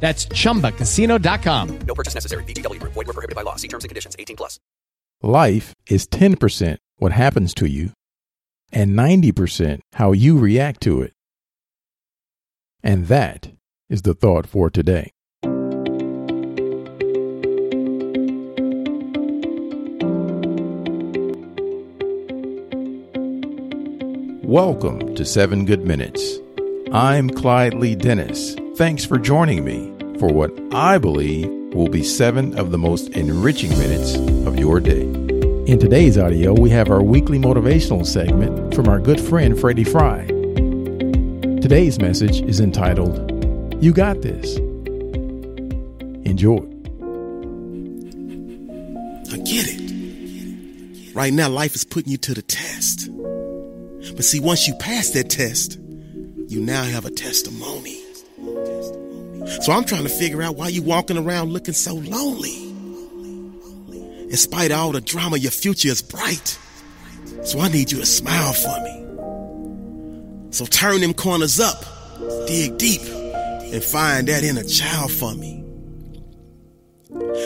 That's chumbacasino.com. No purchase necessary. VGW Group. Void were prohibited by law. See terms and conditions. 18 plus. Life is 10% what happens to you and 90% how you react to it. And that is the thought for today. Welcome to 7 Good Minutes. I'm Clyde Lee Dennis. Thanks for joining me for what I believe will be seven of the most enriching minutes of your day. In today's audio, we have our weekly motivational segment from our good friend Freddie Fry. Today's message is entitled, You Got This. Enjoy. I get it. Right now, life is putting you to the test. But see, once you pass that test, you now have a testimony. So I'm trying to figure out why you walking around looking so lonely. In spite of all the drama, your future is bright. So I need you to smile for me. So turn them corners up, dig deep, and find that inner child for me.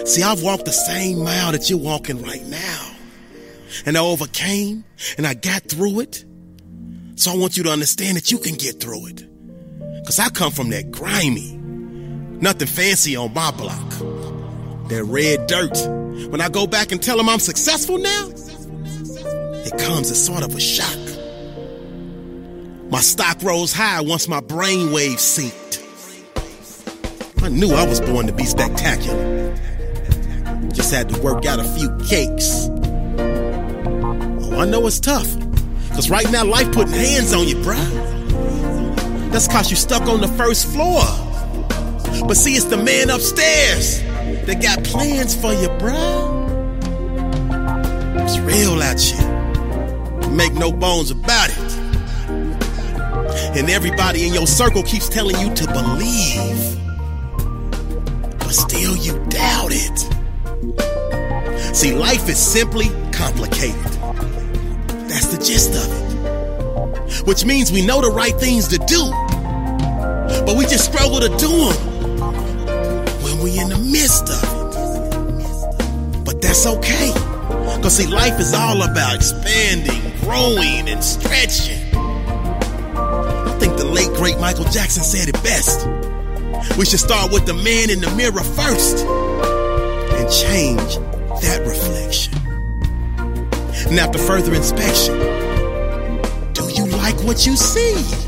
See, I've walked the same mile that you're walking right now. And I overcame and I got through it. So I want you to understand that you can get through it. Cause I come from that grimy, nothing fancy on my block. That red dirt. When I go back and tell them I'm successful now, it comes as sort of a shock. My stock rose high once my brain waves synced. I knew I was born to be spectacular. Just had to work out a few cakes. Oh, I know it's tough. Cause right now life putting hands on you, bruh. That's cause you stuck on the first floor. But see, it's the man upstairs that got plans for you, bruh. It's real out here. Make no bones about it. And everybody in your circle keeps telling you to believe. But still you doubt it. See, life is simply complicated. That's the gist of it. Which means we know the right things to do, but we just struggle to do them we in the midst of it. But that's okay. Cause see, life is all about expanding, growing, and stretching. I think the late great Michael Jackson said it best. We should start with the man in the mirror first and change that reflection. And after further inspection, do you like what you see?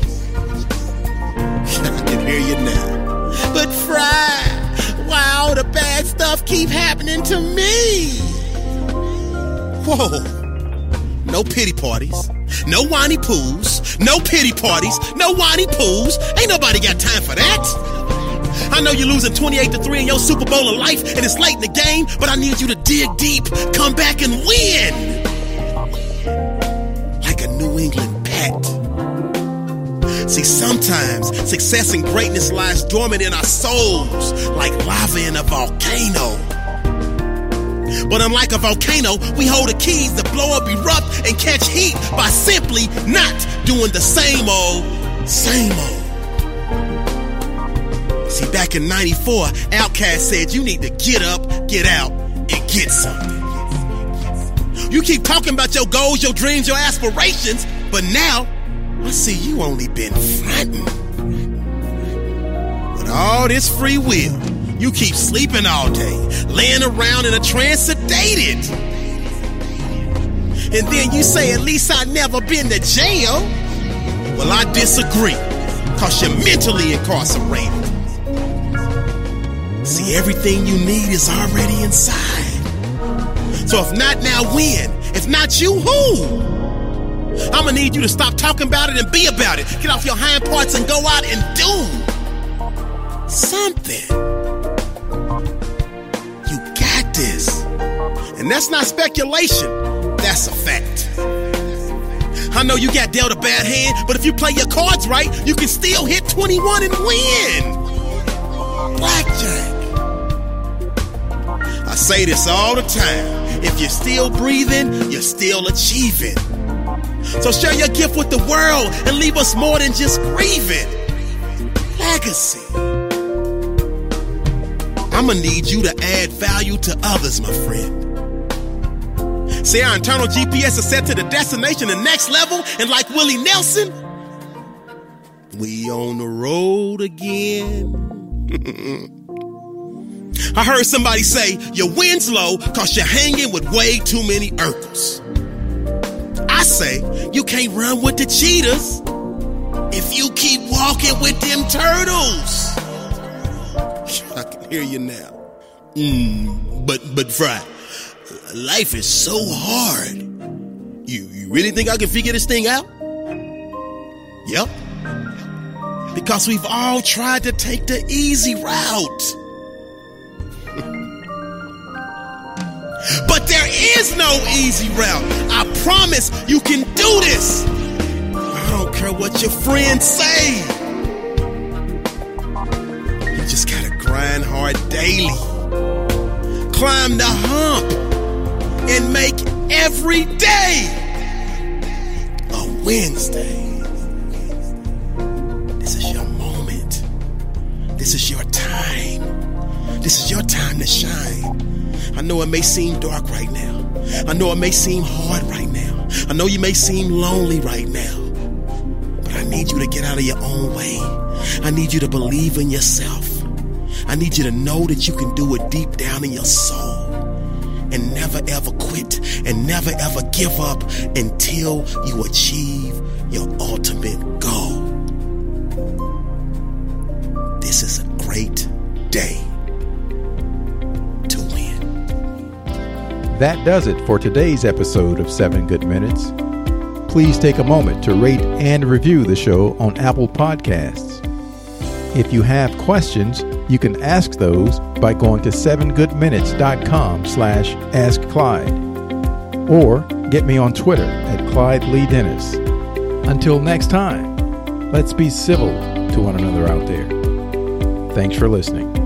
Keep happening to me? Whoa. No pity parties. No whiny poos. No pity parties. No whiny poos. Ain't nobody got time for that. I know you're losing 28 to 3 in your Super Bowl of life and it's late in the game, but I need you to dig deep, come back and win. Like a New England pet. See, sometimes success and greatness lies dormant in our souls, like lava in a volcano. But unlike a volcano, we hold the keys to blow up, erupt, and catch heat by simply not doing the same old, same old. See, back in 94, Outkast said you need to get up, get out, and get something. You keep talking about your goals, your dreams, your aspirations, but now I see you only been fronting. With all this free will, You keep sleeping all day, laying around in a trance sedated. And then you say, at least I never been to jail. Well, I disagree, cause you're mentally incarcerated. See, everything you need is already inside. So if not now, when? If not you, who? I'm gonna need you to stop talking about it and be about it. Get off your hind parts and go out and do something. And that's not speculation, that's a fact. I know you got dealt a bad hand, but if you play your cards right, you can still hit 21 and win. Blackjack. I say this all the time. If you're still breathing, you're still achieving. So share your gift with the world and leave us more than just grieving. Legacy. I'm gonna need you to add value to others, my friend. See, our internal GPS is set to the destination, the next level, and like Willie Nelson, we on the road again. I heard somebody say your wind's low cause you're hanging with way too many Urkels. I say you can't run with the cheetahs if you keep walking with them turtles. I can hear you now. Mm, but but Fry, life is so hard. You you really think I can figure this thing out? Yep. Because we've all tried to take the easy route. But there is no easy route. I promise you can do this. I don't care what your friends say. You just gotta grind hard daily. Climb the hump and make every day a Wednesday. This is your moment. This is your time. This is your time to shine. I know it may seem dark right now. I know it may seem hard right now. I know you may seem lonely right now. But I need you to get out of your own way. I need you to believe in yourself. I need you to know that you can do it deep down in your soul. And never ever quit and never ever give up until you achieve your ultimate goal. This is a great day. To win. That does it for today's episode of 7 Good Minutes. Please take a moment to rate and review the show on Apple Podcasts. If you have questions, you can ask those by going to 7goodminutes.com slash askclyde or get me on Twitter at Clyde Lee Dennis. Until next time, let's be civil to one another out there. Thanks for listening.